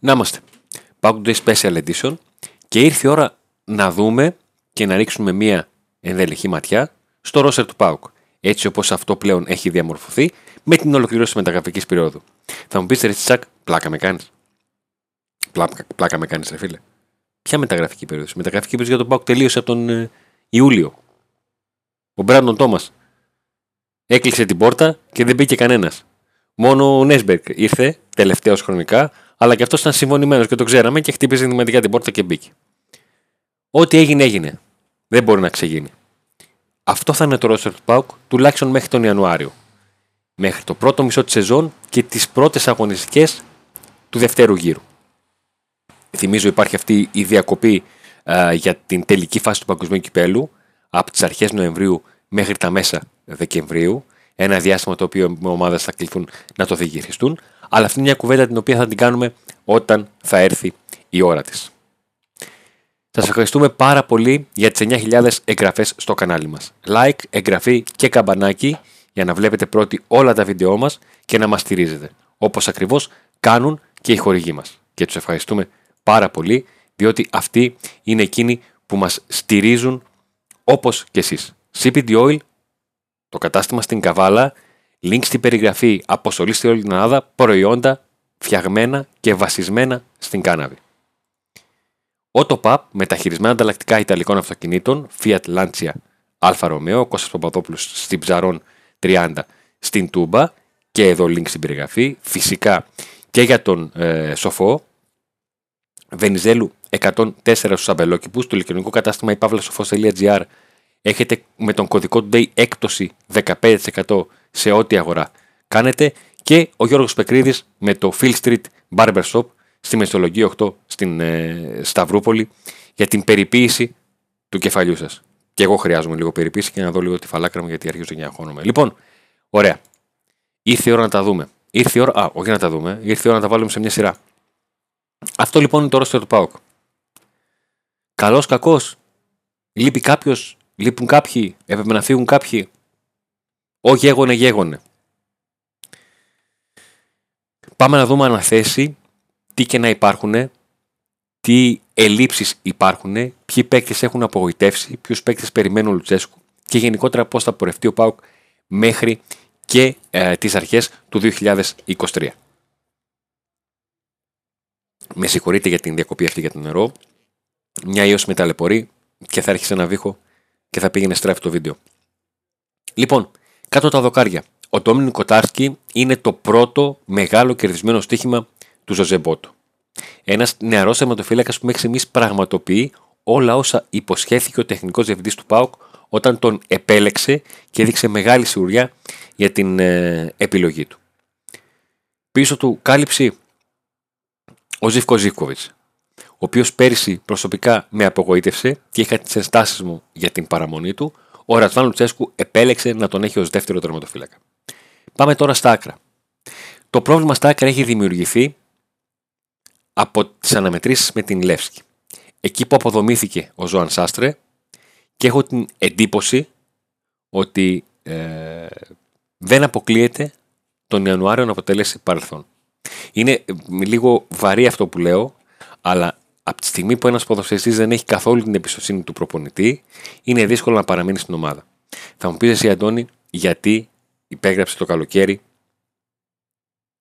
Να είμαστε. Pack Day Special Edition και ήρθε η ώρα να δούμε και να ρίξουμε μία ενδελεχή ματιά στο roster του Pauk. Έτσι όπως αυτό πλέον έχει διαμορφωθεί με την ολοκληρώση της μεταγραφικής περίοδου. Θα μου πεις ρε Τσακ, πλάκα με κάνεις. Πλάκα, πλάκα με κάνεις ρε φίλε. Ποια μεταγραφική περίοδος; Μεταγραφική περίοδος για τον Pauk τελείωσε από τον ε, Ιούλιο. Ο Μπράντον Τόμας έκλεισε την πόρτα και δεν μπήκε κανένας. Μόνο ο Νέσμπερκ ήρθε τελευταίο χρονικά, αλλά και αυτός ήταν συμφωνημένος και το ξέραμε και χτύπησε δημοτικά την πόρτα και μπήκε. Ό,τι έγινε, έγινε. Δεν μπορεί να ξεγίνει. Αυτό θα είναι το roster του Πάουκ τουλάχιστον μέχρι τον Ιανουάριο. Μέχρι το πρώτο μισό της σεζόν και τις πρώτες αγωνιστικές του δευτέρου γύρου. Θυμίζω υπάρχει αυτή η διακοπή α, για την τελική φάση του παγκοσμίου κυπέλου από τις αρχές Νοεμβρίου μέχρι τα μέσα Δεκεμβρίου. Ένα διάστημα το οποίο οι ομάδες θα κληθούν να το διαχειριστούν. Αλλά αυτή είναι μια κουβέντα την οποία θα την κάνουμε όταν θα έρθει η ώρα της. Σας ευχαριστούμε πάρα πολύ για τις 9.000 εγγραφές στο κανάλι μας. Like, εγγραφή και καμπανάκι για να βλέπετε πρώτοι όλα τα βίντεό μας και να μας στηρίζετε. Όπως ακριβώς κάνουν και οι χορηγοί μας. Και τους ευχαριστούμε πάρα πολύ διότι αυτοί είναι εκείνοι που μας στηρίζουν όπως και εσείς. CBD Oil, το κατάστημα στην Καβάλα, link στην περιγραφή, αποστολή στη όλη την Ελλάδα, προϊόντα φτιαγμένα και βασισμένα στην κάνναβη. Autopap μεταχειρισμένα ανταλλακτικά Ιταλικών αυτοκινήτων Fiat Lancia Alfa Romeo, Κώστας Παπαδόπουλος στην Ψαρών 30 στην Τούμπα και εδώ link στην περιγραφή. Φυσικά και για τον ε, Σοφό Βενιζέλου 104 στους αμπελόκηπους του ηλεκτρονικού κατάστημα υπαύλασοφός.gr έχετε με τον κωδικό Day έκπτωση 15% σε ό,τι αγορά κάνετε και ο Γιώργος Πεκρίδης με το Phil Street Barber Shop στη Μεσολογία 8 στην ε, Σταυρούπολη για την περιποίηση του κεφαλιού σας. Και εγώ χρειάζομαι λίγο περιποίηση και να δω λίγο τη φαλάκρα μου γιατί αρχίζω να αγχώνομαι. Λοιπόν, ωραία. Ήρθε η ώρα να τα δούμε. Ήρθε η ώρα. Α, όχι να τα δούμε. Ήρθε η ώρα να τα βάλουμε σε μια σειρά. Αυτό λοιπόν είναι το ρόστερ του Πάοκ. Καλός, κακός. Λείπει κάποιος. Λείπουν κάποιοι. Έπρεπε να φύγουν κάποιοι. Όχι, γέγονε, γέγονε. Πάμε να δούμε αναθέσει τι και να υπάρχουν, τι ελλείψεις υπάρχουν, ποιοι παίκτες έχουν απογοητεύσει, ποιους παίκτες περιμένουν ο Λουτσέσκου και γενικότερα πώς θα πορευτεί ο Πάουκ μέχρι και ε, τις αρχές του 2023. Με συγχωρείτε για την διακοπή αυτή για το νερό. Μια ίωση με ταλαιπωρεί και θα έρχεσαι ένα βήχο και θα πήγαινε στράφη το βίντεο. Λοιπόν, κάτω τα δοκάρια. Ο Ντόμινι Κοτάρσκι είναι το πρώτο μεγάλο κερδισμένο στοίχημα του Ζωζέ Μπότο. Ένας νεαρός θεματοφύλακα που μέχρι στιγμής πραγματοποιεί όλα όσα υποσχέθηκε ο τεχνικός διευθυντής του ΠΑΟΚ όταν τον επέλεξε και έδειξε μεγάλη σιγουριά για την ε, επιλογή του. Πίσω του κάλυψη ο Ζήφκο Ζήφκοβιτς, ο οποίος πέρυσι προσωπικά με απογοήτευσε και είχα τις ενστάσεις μου για την παραμονή του. Ο Ρατσβάν Λουτσέσκου επέλεξε να τον έχει ως δεύτερο τερματοφύλακα. Πάμε τώρα στα άκρα. Το πρόβλημα στα άκρα έχει δημιουργηθεί από τις αναμετρήσεις με την Λεύσκη. Εκεί που αποδομήθηκε ο Ζωάν Σάστρε και έχω την εντύπωση ότι ε, δεν αποκλείεται τον Ιανουάριο να αποτελέσει παρελθόν. Είναι ε, λίγο βαρύ αυτό που λέω, αλλά από τη στιγμή που ένας ποδοσφαιριστής δεν έχει καθόλου την εμπιστοσύνη του προπονητή, είναι δύσκολο να παραμείνει στην ομάδα. Θα μου πεις εσύ Αντώνη, γιατί υπέγραψε το καλοκαίρι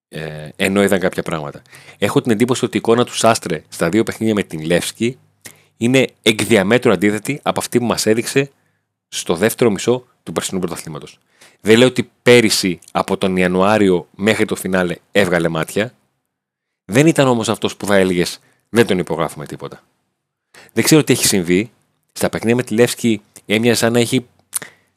ε, ενώ είδαν κάποια πράγματα. Έχω την εντύπωση ότι η εικόνα του Σάστρε στα δύο παιχνίδια με την Λεύσκη είναι εκ διαμέτρου αντίθετη από αυτή που μας έδειξε στο δεύτερο μισό του περσινού πρωταθλήματος. Δεν λέω ότι πέρυσι από τον Ιανουάριο μέχρι το φινάλε έβγαλε μάτια. Δεν ήταν όμως αυτός που θα έλεγες δεν τον υπογράφουμε τίποτα. Δεν ξέρω τι έχει συμβεί. Στα παιχνίδια με τη Λεύσκη έμοιαζε σαν να έχει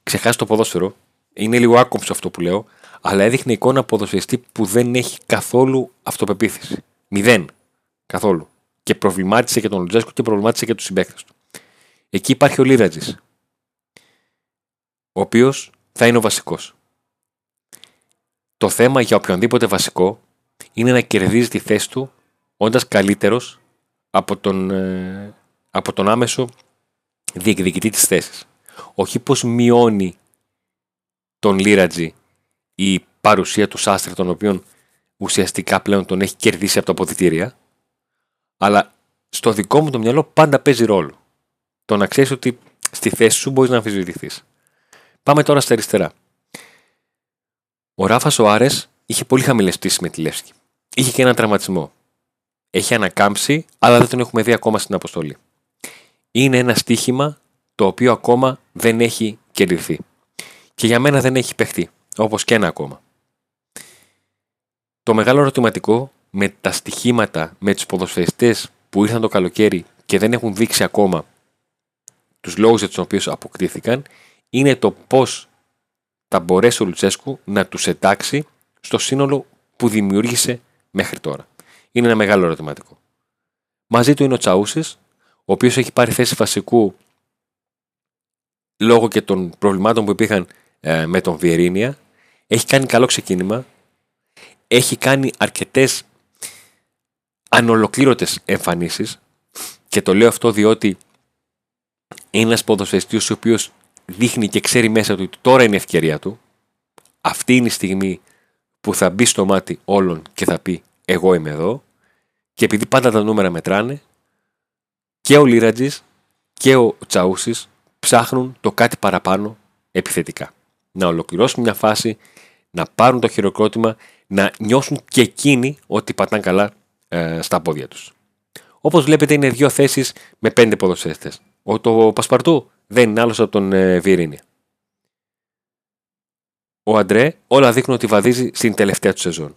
ξεχάσει το ποδόσφαιρο. Είναι λίγο άκομψο αυτό που λέω, αλλά έδειχνε εικόνα ποδοσφαιριστή που δεν έχει καθόλου αυτοπεποίθηση. Μηδέν. Καθόλου. Και προβλημάτισε και τον Λουτζέσκο και προβλημάτισε και τους συμπαίκτες του. Εκεί υπάρχει ο Λίρατζη, ο οποίος θα είναι ο βασικός. Το θέμα για οποιονδήποτε βασικό είναι να κερδίζει τη θέση του όντας καλύτερος από τον, ε, από τον άμεσο διεκδικητή της θέσης. Όχι πως μειώνει τον Λίρατζη η παρουσία του Σάστρε, τον οποίον ουσιαστικά πλέον τον έχει κερδίσει από τα αποδητήρια. Αλλά στο δικό μου το μυαλό πάντα παίζει ρόλο. Το να ξέρεις ότι στη θέση σου μπορείς να αμφισβητηθείς. Πάμε τώρα στα αριστερά. Ο Ράφα ο Άρε είχε πολύ χαμηλές πτήσεις με τη Λεύσκη. Είχε και έναν τραυματισμό. Έχει ανακάμψει, αλλά δεν τον έχουμε δει ακόμα στην αποστολή. Είναι ένα στοίχημα το οποίο ακόμα δεν έχει κερδιθεί. Και για μένα δεν έχει παιχτεί, όπως και ένα ακόμα. Το μεγάλο ερωτηματικό με τα στοιχήματα, με τους ποδοσφαιριστές που ήρθαν το καλοκαίρι και δεν έχουν δείξει ακόμα τους λόγους για τους οποίους αποκτήθηκαν, είναι το πώς θα μπορέσει ο Λουτσέσκου να τους εντάξει στο σύνολο που δημιούργησε μέχρι τώρα. Είναι ένα μεγάλο ερωτηματικό. Μαζί του είναι ο Τσαούσης, ο οποίος έχει πάρει θέση βασικού λόγω και των προβλημάτων που υπήρχαν ε, με τον Βιερίνια. Έχει κάνει καλό ξεκίνημα. Έχει κάνει αρκετές ανολοκλήρωτες εμφανίσεις και το λέω αυτό διότι είναι ένας ποδοσφαιριστής ο οποίος δείχνει και ξέρει μέσα του ότι τώρα είναι η ευκαιρία του. Αυτή είναι η στιγμή που θα μπει στο μάτι όλων και θα πει εγώ είμαι εδώ και επειδή πάντα τα νούμερα μετράνε και ο Λίρατζης και ο Τσαούσης ψάχνουν το κάτι παραπάνω επιθετικά. Να ολοκληρώσουν μια φάση, να πάρουν το χειροκρότημα, να νιώσουν και εκείνοι ότι πατάνε καλά ε, στα πόδια τους. Όπως βλέπετε είναι δύο θέσεις με πέντε ποδοσφαίρες. Ο το Πασπαρτού δεν είναι άλλος από τον ε, Ο Αντρέ όλα δείχνουν ότι βαδίζει στην τελευταία του σεζόν.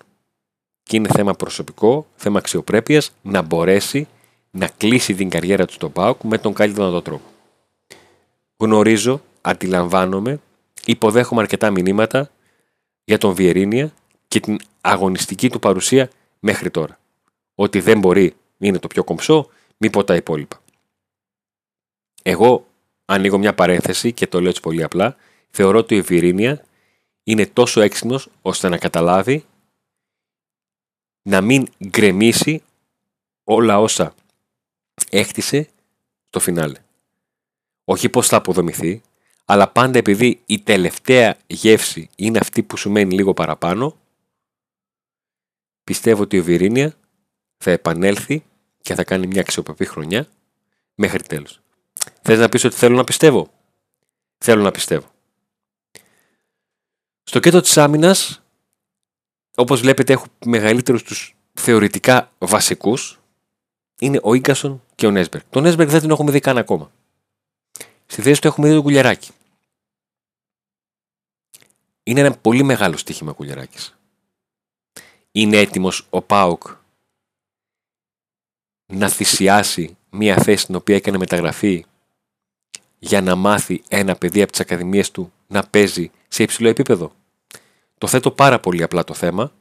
Και είναι θέμα προσωπικό, θέμα αξιοπρέπειας να μπορέσει να κλείσει την καριέρα του στον Πάουκ με τον καλύτερο δυνατό τρόπο. Γνωρίζω, αντιλαμβάνομαι, υποδέχομαι αρκετά μηνύματα για τον Βιερίνια και την αγωνιστική του παρουσία μέχρι τώρα. Ότι δεν μπορεί, είναι το πιο κομψό, μη πω τα υπόλοιπα. Εγώ ανοίγω μια παρένθεση και το λέω έτσι πολύ απλά. Θεωρώ ότι η Βιερίνια είναι τόσο έξυπνος ώστε να καταλάβει να μην γκρεμίσει όλα όσα έκτισε το φινάλε. Όχι πώς θα αποδομηθεί, αλλά πάντα επειδή η τελευταία γεύση είναι αυτή που σου μένει λίγο παραπάνω, πιστεύω ότι ο Βιρίνια θα επανέλθει και θα κάνει μια αξιοπρεπή χρονιά μέχρι τέλος. Θες να πεις ότι θέλω να πιστεύω; Θέλω να πιστεύω. Στο κέντρο της άμυνας, όπως βλέπετε έχω μεγαλύτερους τους θεωρητικά βασικούς, είναι ο Ίγκασον και ο Νέσμπεργκ. Τον Νέσμπεργκ δεν τον έχουμε δει καν ακόμα. Στη θέση του έχουμε δει τον Κουλιαράκη. Είναι ένα πολύ μεγάλο στοίχημα Κουλιαράκης. Είναι έτοιμος ο Πάουκ να θυσιάσει μία θέση στην οποία έκανε μεταγραφή για να μάθει ένα παιδί από τις ακαδημίες του να παίζει σε υψηλό επίπεδο. Το θέτω πάρα πολύ απλά το θέμα,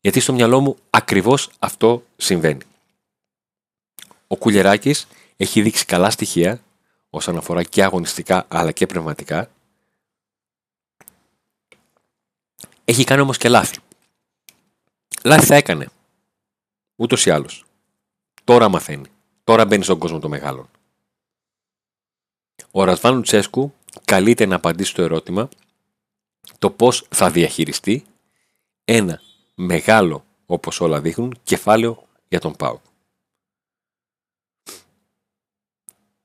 γιατί στο μυαλό μου ακριβώς αυτό συμβαίνει. Ο Κουλιεράκης έχει δείξει καλά στοιχεία όσον αφορά και αγωνιστικά αλλά και πνευματικά. Έχει κάνει όμως και λάθη. Λάθη θα έκανε. Ούτως ή άλλως. Τώρα μαθαίνει. Τώρα μπαίνει στον κόσμο των μεγάλων. Ο Ρασβάν Τσέσκου καλείται να απαντήσει στο ερώτημα το πώς θα διαχειριστεί ένα μεγάλο, όπως όλα δείχνουν, κεφάλαιο για τον ΠΑΟΚ.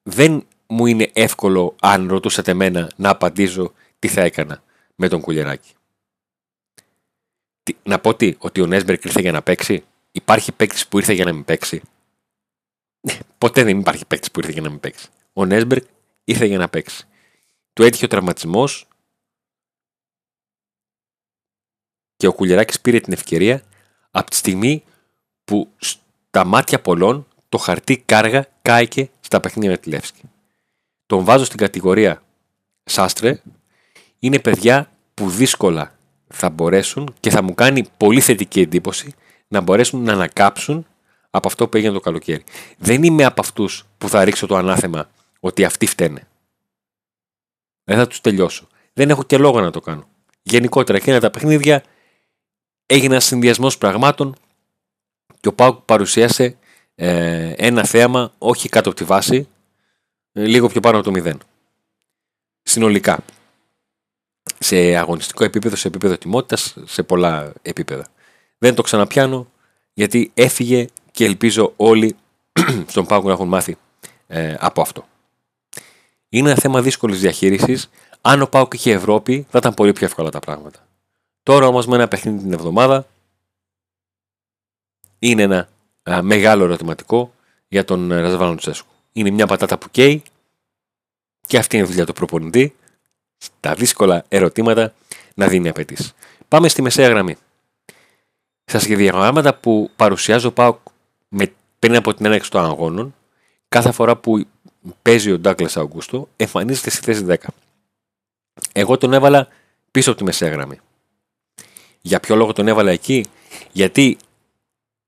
δεν μου είναι εύκολο αν ρωτούσατε εμένα να απαντήσω τι θα έκανα με τον κουλεράκι. Να πω τι, ότι ο Νέσμπερκ ήρθε για να παίξει; Υπάρχει παίκτης που ήρθε για να μην παίξει; Ναι, ποτέ δεν υπάρχει παίκτης που ήρθε για να μην παίξει. Ο Νέσμπερκ ήρθε για να παίξει. Του έτυχε ο τραυματισμός και ο Κουλεράκης πήρε την ευκαιρία από τη στιγμή που στα μάτια πολλών το χαρτί κάργα κάηκε στα παιχνίδια με τη Λεύσκη. Τον βάζω στην κατηγορία Σάστρε. Είναι παιδιά που δύσκολα θα μπορέσουν και θα μου κάνει πολύ θετική εντύπωση να μπορέσουν να ανακάψουν από αυτό που έγινε το καλοκαίρι. Δεν είμαι από αυτούς που θα ρίξω το ανάθεμα ότι αυτοί φταίνε. Δεν θα τους τελειώσω. Δεν έχω και λόγο να το κάνω. Γενικότερα εκείνα τα παιχνίδια έγινε ένας συνδυασμός πραγμάτων και ο Πάουκ παρουσίασε ε, ένα θέαμα όχι κάτω από τη βάση, ε, λίγο πιο πάνω από το μηδέν. Συνολικά. Σε αγωνιστικό επίπεδο, σε επίπεδο τιμότητας, σε πολλά επίπεδα. Δεν το ξαναπιάνω γιατί έφυγε και ελπίζω όλοι στον Πάουκ να έχουν μάθει ε, από αυτό. Είναι ένα θέμα δύσκολης διαχείρισης. Αν ο Πάουκ είχε Ευρώπη, θα ήταν πολύ πιο εύκολα τα πράγματα. Τώρα όμως με ένα παιχνίδι την εβδομάδα είναι ένα μεγάλο ερωτηματικό για τον ε, Ρασβάλλον Τσέσκου. Είναι μια πατάτα που καίει και αυτή είναι η δουλειά του προπονητή. Στα δύσκολα ερωτήματα να δίνει απαιτήσεις. Πάμε στη μεσαία γραμμή. Στα σχεδιαγράμματα που παρουσιάζω πάω με, πριν από την έναρξη των αγώνων, κάθε φορά που παίζει ο Ντάκλα Αουγκούστο, εμφανίζεται στη θέση 10. Εγώ τον έβαλα πίσω από τη μεσαία γραμμή. Για ποιο λόγο τον έβαλα εκεί, γιατί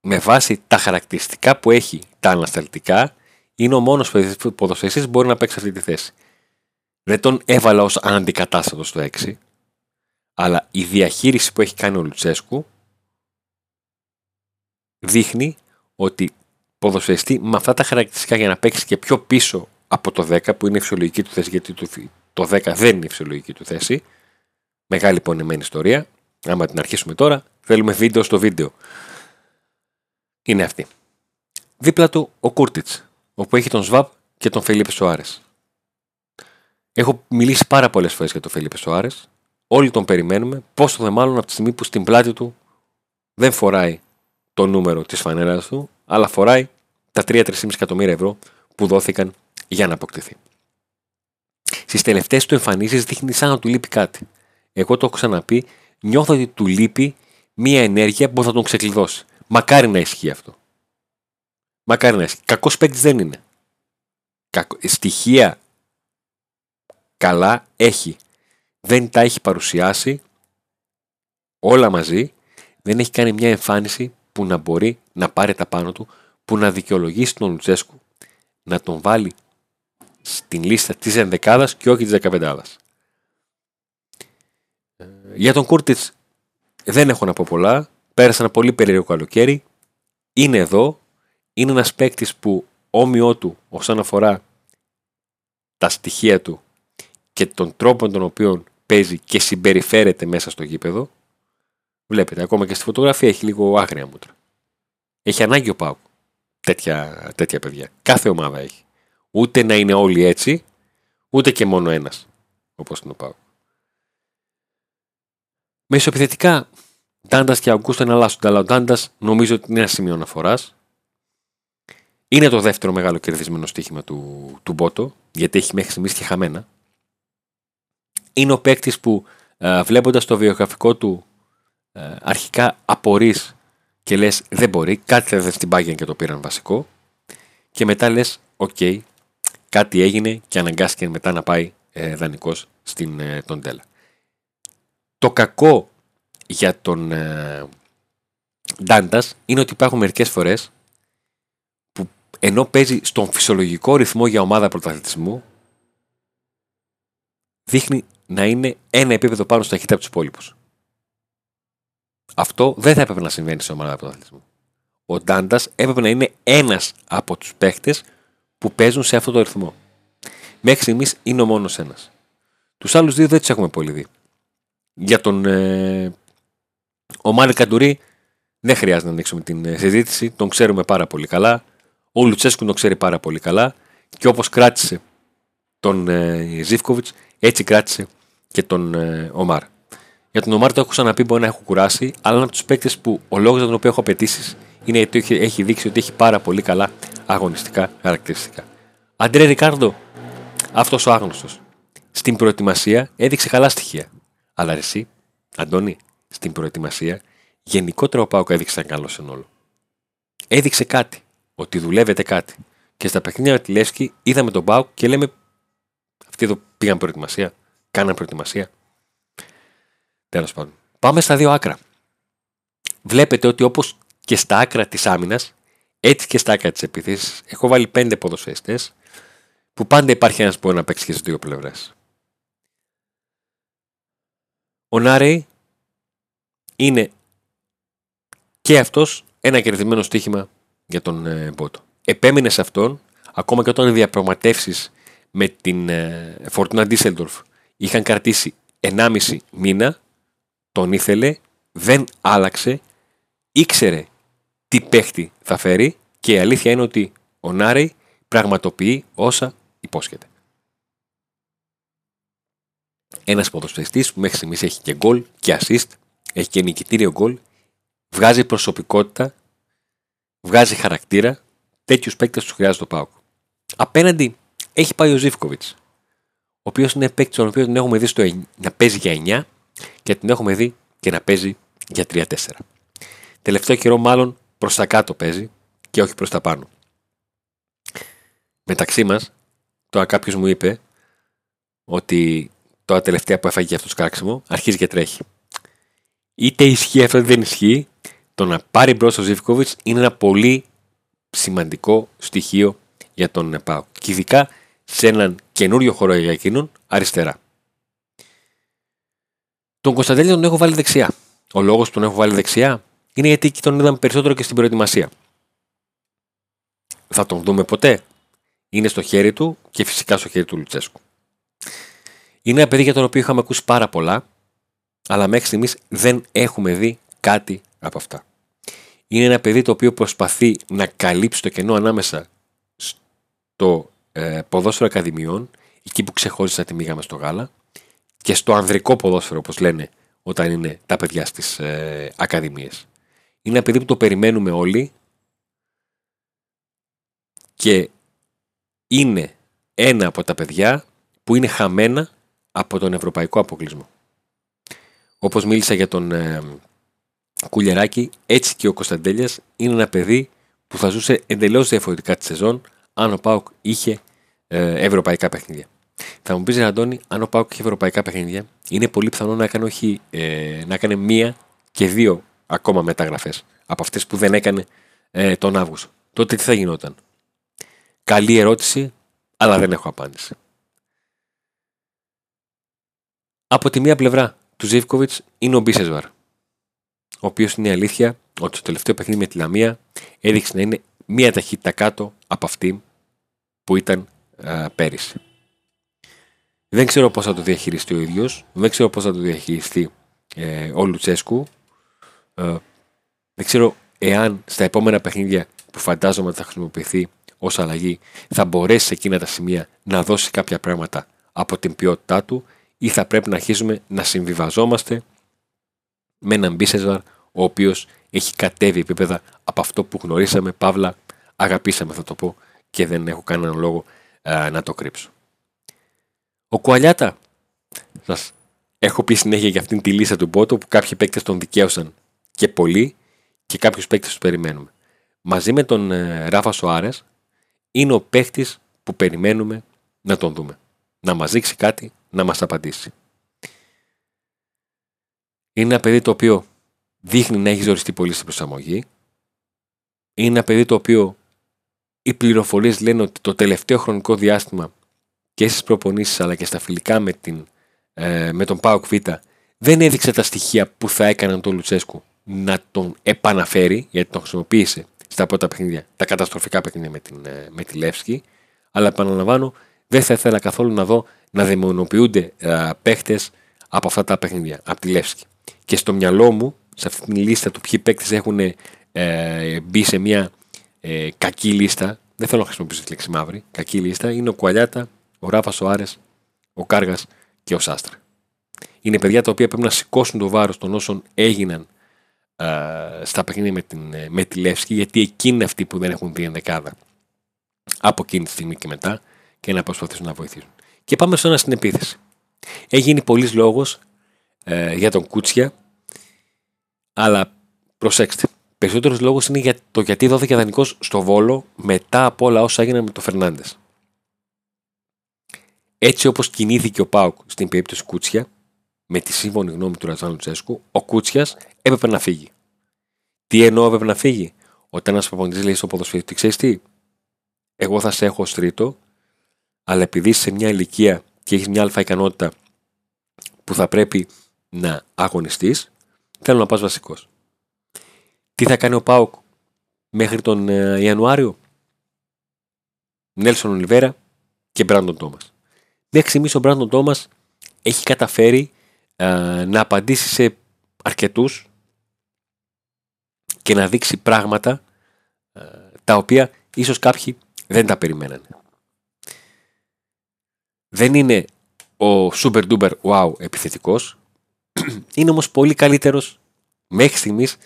με βάση τα χαρακτηριστικά που έχει τα ανασταλτικά, είναι ο μόνος ποδοσφαιριστής που μπορεί να παίξει αυτή τη θέση. Δεν τον έβαλα ως αντικατάστατο στο 6, αλλά η διαχείριση που έχει κάνει ο Λουτσέσκου δείχνει ότι ποδοσφαιριστή με αυτά τα χαρακτηριστικά για να παίξει και πιο πίσω από το 10 που είναι η φυσιολογική του θέση, γιατί το 10 δεν είναι η φυσιολογική του θέση. Μεγάλη πονεμένη ιστορία. Άμα την αρχίσουμε τώρα, θέλουμε βίντεο στο βίντεο. Είναι αυτή. Δίπλα του ο Κούρτιτς, όπου έχει τον Σβάπ και τον Φελίπε Σοάρες. Έχω μιλήσει πάρα πολλές φορές για τον Φελίπε Σοάρες. Όλοι τον περιμένουμε, πόσο δε μάλλον από τη στιγμή που στην πλάτη του δεν φοράει το νούμερο της φανέλα του, αλλά φοράει τα 3-3,5 εκατομμύρια ευρώ που δόθηκαν για να αποκτηθεί. Στις τελευταίες του εμφανίσεις δείχνει σαν να του λείπει κάτι. Εγώ το έχω ξαναπεί, νιώθω ότι του λείπει μία ενέργεια που θα τον ξεκλειδώσει. Μακάρι να ισχύει αυτό. Μακάρι να ισχύει. Κακός παίκτης δεν είναι. Στοιχεία καλά έχει. Δεν τα έχει παρουσιάσει όλα μαζί. Δεν έχει κάνει μια εμφάνιση που να μπορεί να πάρει τα πάνω του, που να δικαιολογήσει τον Λουτσέσκου να τον βάλει στην λίστα της ενδεκάδας και όχι της δεκαπεντάδας. Ε, για τον Κούρτιτς δεν έχω να πω πολλά. Πέρασε ένα πολύ περίεργο καλοκαίρι. Είναι εδώ. Είναι ένας παίκτης που όμοιό του όσον αφορά τα στοιχεία του και τον τρόπο τον οποίο παίζει και συμπεριφέρεται μέσα στο γήπεδο. Βλέπετε, ακόμα και στη φωτογραφία έχει λίγο άγρια μούτρα. Έχει ανάγκη ο Πάουκ τέτοια, τέτοια παιδιά. Κάθε ομάδα έχει. Ούτε να είναι όλοι έτσι, ούτε και μόνο ένας. Όπως είναι ο Πάουκ. Μεσοεπιθετικά, Ντάντας και Αγκούστο να αλλάσουν. Αλλά ο Ντάντας νομίζω ότι είναι ένα σημείο αναφοράς. Είναι το δεύτερο μεγάλο κερδισμένο στοίχημα του, του Μπότο, γιατί έχει μέχρι στιγμής και χαμένα. Είναι ο παίκτης που ε, βλέποντας το βιογραφικό του ε, αρχικά απορρεί και λες δεν μπορεί, κάτι θα στην πάγια και το πήραν βασικό. Και μετά λες, οκ, κάτι έγινε και αναγκάστηκε μετά να πάει ε, δανεικός στην ε, τον Τέλα. Το κακό για τον ε, Ντάντας είναι ότι υπάρχουν μερικές φορές που ενώ παίζει στον φυσιολογικό ρυθμό για ομάδα πρωταθλητισμού, δείχνει να είναι ένα επίπεδο πάνω στα χέρια από τους υπόλοιπους. Αυτό δεν θα έπρεπε να συμβαίνει σε ομάδα πρωταθλητισμού. Ο Ντάντας έπρεπε να είναι ένας από τους παίχτες που παίζουν σε αυτό το ρυθμό. Μέχρι στιγμής είναι ο μόνος ένας. Τους άλλους δύο δεν τους έχουμε πολύ δει. Για τον ε, ο Μάρι Καντουρί δεν χρειάζεται να ανοίξουμε την ε, συζήτηση. Τον ξέρουμε πάρα πολύ καλά. Ο Λουτσέσκου τον ξέρει πάρα πολύ καλά. Και όπως κράτησε τον ε, Ζήφκοβιτς, έτσι κράτησε και τον ε, Ομάρ. Για τον Ομάρ το έχω ξαναπεί, μπορεί να έχω κουράσει, αλλά είναι από τους παίκτες που ο λόγος για τον οποίο έχω απαιτήσει είναι γιατί έχει δείξει ότι έχει πάρα πολύ καλά αγωνιστικά χαρακτηριστικά. Αντρέ Ρικάρντο, αυτός ο άγνωστος. Στην προετοιμασία έδειξε καλά στοιχεία. Αλλά εσύ, Αντώνη, στην προετοιμασία, γενικότερα ο Πάουκ έδειξε ένα καλό σενόλο. Έδειξε κάτι, ότι δουλεύεται κάτι. Και στα παιχνίδια με τη Λεύσκη είδαμε τον Πάουκ και λέμε αυτοί εδώ πήγαν προετοιμασία, κάναν προετοιμασία. Τέλος πάντων. Πάμε στα δύο άκρα. Βλέπετε ότι όπως και στα άκρα της άμυνας, έτσι και στα άκρα της επίθεσης, έχω βάλει πέντε ποδοσφαιριστές που πάντα υπάρχει ένας που μπορεί να παίξει και στις δύο πλευρές. Ο Νάρεϊ είναι και αυτός ένα κερδισμένο στοίχημα για τον ε, Μπότο. Επέμεινε σε αυτόν, ακόμα και όταν οι διαπραγματεύσεις με την ε, Fortuna Düsseldorf είχαν κρατήσει 1,5 μήνα, τον ήθελε, δεν άλλαξε, ήξερε τι παίχτη θα φέρει και η αλήθεια είναι ότι Ο Νάρεϊ πραγματοποιεί όσα υπόσχεται. Ένας ποδοσφαιριστής που μέχρι στιγμής έχει και γκολ και assist, έχει και νικητήριο γκολ, βγάζει προσωπικότητα, βγάζει χαρακτήρα. Τέτοιους παίκτες τους χρειάζεται το Πάουκ. Απέναντι έχει πάει ο Ζήφκοβιτς, ο οποίος είναι παίκτης τον οποίος την έχουμε δει στο, να παίζει για 9 και την έχουμε δει και να παίζει για 3-4. Τελευταίο καιρό, μάλλον προς τα κάτω παίζει και όχι προς τα πάνω. Μεταξύ μας, τώρα κάποιος μου είπε ότι τώρα τελευταία που έφαγε αυτός το σκάξιμο αρχίζει και τρέχει. Είτε ισχύει αυτό είτε δεν ισχύει, το να πάρει μπρος ο Ζήφκοβιτ είναι ένα πολύ σημαντικό στοιχείο για τον ΠΑΟ. Και ειδικά σε έναν καινούριο χώρο για εκείνον αριστερά. Τον Κωνσταντέλια τον έχω βάλει δεξιά. Ο λόγος που τον έχω βάλει δεξιά είναι γιατί τον είδαμε περισσότερο και στην προετοιμασία. Θα τον δούμε ποτέ. Είναι στο χέρι του και φυσικά στο χέρι του Λουτσέσκου. Είναι ένα παιδί για τον οποίο είχαμε ακούσει πάρα πολλά, αλλά μέχρι στιγμής δεν έχουμε δει κάτι από αυτά. Είναι ένα παιδί το οποίο προσπαθεί να καλύψει το κενό ανάμεσα στο ε, ποδόσφαιρο ακαδημιών, εκεί που ξεχώρισα τη μήγαμε στο γάλα, και στο ανδρικό ποδόσφαιρο, όπως λένε όταν είναι τα παιδιά στις ε, ακαδημίες. Είναι ένα παιδί που το περιμένουμε όλοι και είναι ένα από τα παιδιά που είναι χαμένα από τον ευρωπαϊκό αποκλεισμό. Όπως μίλησα για τον ε, Κουλιαράκη, έτσι και ο Κωνσταντέλιας είναι ένα παιδί που θα ζούσε εντελώς διαφορετικά τη σεζόν αν ο Πάουκ είχε ε, ευρωπαϊκά παιχνίδια. Θα μου πεις, Αντώνη, αν ο Πάουκ είχε ευρωπαϊκά παιχνίδια, είναι πολύ πιθανό να έκανε, όχι, ε, να έκανε μία και δύο ακόμα μεταγραφές από αυτές που δεν έκανε ε, τον Αύγουστο. Τότε τι θα γινόταν; Καλή ερώτηση, αλλά δεν έχω απάντηση. Από τη μία πλευρά του Ζήφκοβιτς είναι ο Μπίσεσβαρ, ο οποίος είναι η αλήθεια ότι στο τελευταίο παιχνίδι με τη Λαμία έδειξε να είναι μία ταχύτητα κάτω από αυτή που ήταν α, πέρυσι. Δεν ξέρω πώς θα το διαχειριστεί ο ίδιος, δεν ξέρω πώς θα το διαχειριστεί ε, ο Λουτσέσκου. Ε, δεν ξέρω εάν στα επόμενα παιχνίδια που φαντάζομαι ότι θα χρησιμοποιηθεί ως αλλαγή θα μπορέσει σε εκείνα τα σημεία να δώσει κάποια πράγματα από την ποιότητά του ή θα πρέπει να αρχίσουμε να συμβιβαζόμαστε με έναν Μπίσεσβαρ ο οποίος έχει κατέβει επίπεδα από αυτό που γνωρίσαμε, παύλα αγαπήσαμε θα το πω και δεν έχω κανέναν λόγο να το κρύψω. Ο Κουαλιάτα, σας έχω πει συνέχεια για αυτήν τη λίστα του Μπότο που κάποιοι παίκτες τον δικαίωσαν και πολλοί και κάποιους παίκτες τους περιμένουμε. Μαζί με τον ε, Ράφα Σοάρες είναι ο παίκτης που περιμένουμε να τον δούμε. Να μας δείξει κάτι, να μας απαντήσει. Είναι ένα παιδί το οποίο δείχνει να έχεις ζοριστεί πολύ στην προσαρμογή. Είναι ένα παιδί το οποίο οι πληροφορίες λένε ότι το τελευταίο χρονικό διάστημα και στις προπονήσεις αλλά και στα φιλικά με, την, ε, με τον Πάοκ Β δεν έδειξε τα στοιχεία που θα έκαναν τον Λουτσέσκου να τον επαναφέρει, γιατί τον χρησιμοποίησε στα πρώτα παιχνίδια, τα καταστροφικά παιχνίδια με, την, ε, με τη Λεύσκη. Αλλά επαναλαμβάνω, δεν θα ήθελα καθόλου να δω να δαιμονοποιούνται ε, παίχτε από αυτά τα παιχνίδια, από τη Λεύσκη. Και στο μυαλό μου, σε αυτή τη λίστα του ποιοι παίκτες έχουν ε, μπει σε μια ε, κακή λίστα, δεν θέλω να χρησιμοποιήσω τη λέξη μαύρη, κακή λίστα, είναι ο Κουαλιάτα, ο Ράφα Σοάρε, ο Κάργας και ο Σάστρα. Είναι παιδιά τα οποία πρέπει να σηκώσουν το βάρος των όσων έγιναν α, στα παιχνίδια με, την, με τη Λεύσκη, γιατί εκείνοι είναι αυτοί που δεν έχουν δει ενδεκάδα από εκείνη τη στιγμή και μετά και να προσπαθήσουν να βοηθήσουν. Και πάμε στο ένα στην επίθεση. Έχει γίνει πολλής λόγος ε, για τον Κούτσια, αλλά προσέξτε, Περισσότερος λόγος είναι για το γιατί δόθηκε δανεικός στο Βόλο μετά από όλα όσα έγιναν με τον Φερνάντες. Έτσι όπως κινήθηκε ο Πάουκ στην περίπτωση Κούτσια, με τη σύμφωνη γνώμη του Ρατζάνου Τσέσκου, ο Κούτσιας έπρεπε να φύγει. Τι εννοώ έπρεπε να φύγει, όταν ένας προπονητής λέει στο ποδοσφαίρι, ξέρεις τι, εγώ θα σε έχω ως τρίτο, αλλά επειδή είσαι σε μια ηλικία και έχεις μια αλφα ικανότητα που θα πρέπει να αγωνιστείς, θέλω να πας βασικός. Τι θα κάνει ο Πάουκ μέχρι τον ε, Ιανουάριο; Νέλσον Ολιβέρα και Μπράντον Τόμας. Μέχρι στιγμής ο Μπράντον Τόμας έχει καταφέρει ε, να απαντήσει σε αρκετούς και να δείξει πράγματα ε, τα οποία ίσως κάποιοι Δεν τα περιμένανε. Δεν είναι ο super duper wow επιθετικός. Είναι όμως πολύ καλύτερος μέχρι στιγμής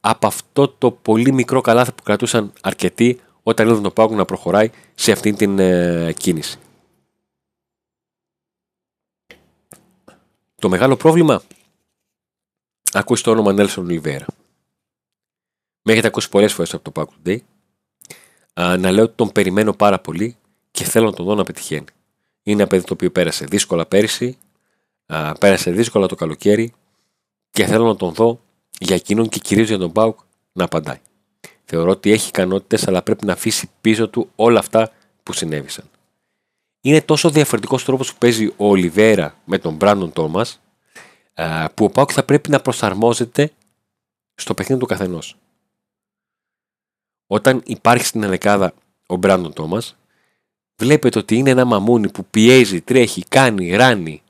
από αυτό το πολύ μικρό καλάθι που κρατούσαν αρκετοί όταν είδαν τον Πάουκ να προχωράει σε αυτή την ε, κίνηση. Το μεγάλο πρόβλημα ακούσει το όνομα Νέλσον Ολιβέρα. Με έχετε ακούσει πολλές φορές από το Πάουκ Today να λέω ότι τον περιμένω πάρα πολύ και θέλω να τον δω να πετυχαίνει. Είναι ένα παιδί το οποίο πέρασε δύσκολα πέρυσι, πέρασε δύσκολα το καλοκαίρι και θέλω να τον δω για εκείνον και κυρίως για τον Πάουκ να απαντάει. Θεωρώ ότι έχει ικανότητες, αλλά πρέπει να αφήσει πίσω του όλα αυτά που συνέβησαν. Είναι τόσο διαφορετικός τρόπος που παίζει ο Ολιβέρα με τον Μπράντον Τόμας, που ο Πάουκ θα πρέπει να προσαρμόζεται στο παιχνίδι του καθενός. Όταν υπάρχει στην ενδεκάδα ο Μπράντον Τόμας, βλέπετε ότι είναι ένα μαμούνι που πιέζει, τρέχει, κάνει, ράνει,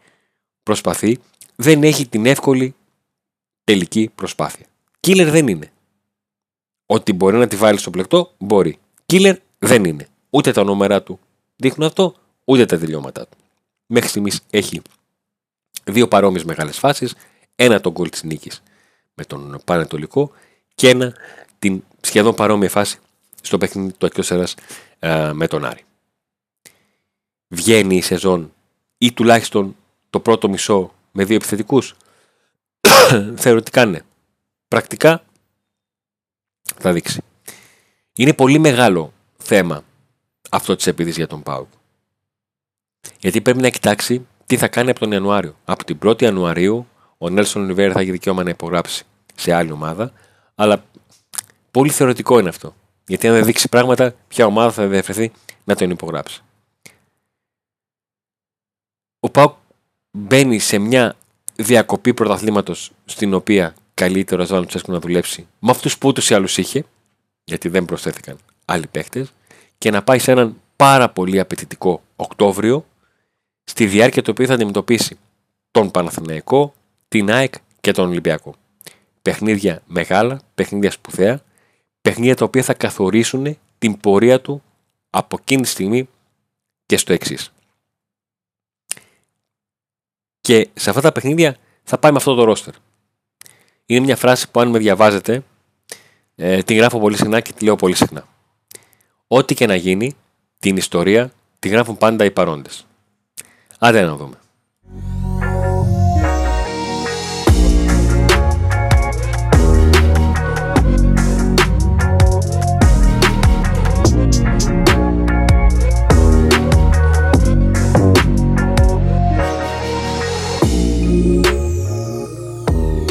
προσπαθεί, δεν έχει την εύκολη τελική προσπάθεια. Κίλερ δεν είναι. Ότι μπορεί να τη βάλει στο πλεκτό, μπορεί. Κίλερ δεν είναι. Ούτε τα νούμερα του δείχνουν αυτό, ούτε τα τελειώματά του. Μέχρι στιγμής έχει δύο παρόμοιες μεγάλες φάσεις. Ένα τον γκολ της νίκης με τον Πανετολικό και ένα την σχεδόν παρόμοια φάση στο παιχνίδι του εκτό ε, με τον Άρη. Βγαίνει η σεζόν ή τουλάχιστον το πρώτο μισό με δύο επιθετικούς; Θεωρητικά ναι. Πρακτικά θα δείξει. Είναι πολύ μεγάλο θέμα αυτό της επίδυση για τον Πάουκ. Γιατί πρέπει να κοιτάξει τι θα κάνει από τον Ιανουάριο. Από την 1η Ιανουαρίου ο Νέλσον Ολιβέρα θα έχει δικαίωμα να υπογράψει σε άλλη ομάδα. Αλλά πολύ θεωρητικό είναι αυτό. Γιατί αν δεν δείξει πράγματα, ποια ομάδα θα διαφερθεί να τον υπογράψει. Ο Πάουκ μπαίνει σε μια διακοπή πρωταθλήματος στην οποία καλύτερο Ρασβάν Τσέσκου να δουλέψει με αυτούς που ούτως ή άλλου είχε, γιατί δεν προσθέθηκαν άλλοι παίχτες, και να πάει σε έναν πάρα πολύ απαιτητικό Οκτώβριο, στη διάρκεια του οποίου θα αντιμετωπίσει τον Παναθηναϊκό, την ΑΕΚ και τον Ολυμπιακό. Παιχνίδια μεγάλα, παιχνίδια σπουδαία, παιχνίδια τα οποία θα καθορίσουν την πορεία του από εκείνη τη στιγμή και στο εξής. Και σε αυτά τα παιχνίδια θα πάει με αυτό το ρόστερ. Είναι μια φράση που αν με διαβάζετε, ε, την γράφω πολύ συχνά και τη λέω πολύ συχνά. Ό,τι και να γίνει, την ιστορία τη γράφουν πάντα οι παρόντες. Άντε να δούμε.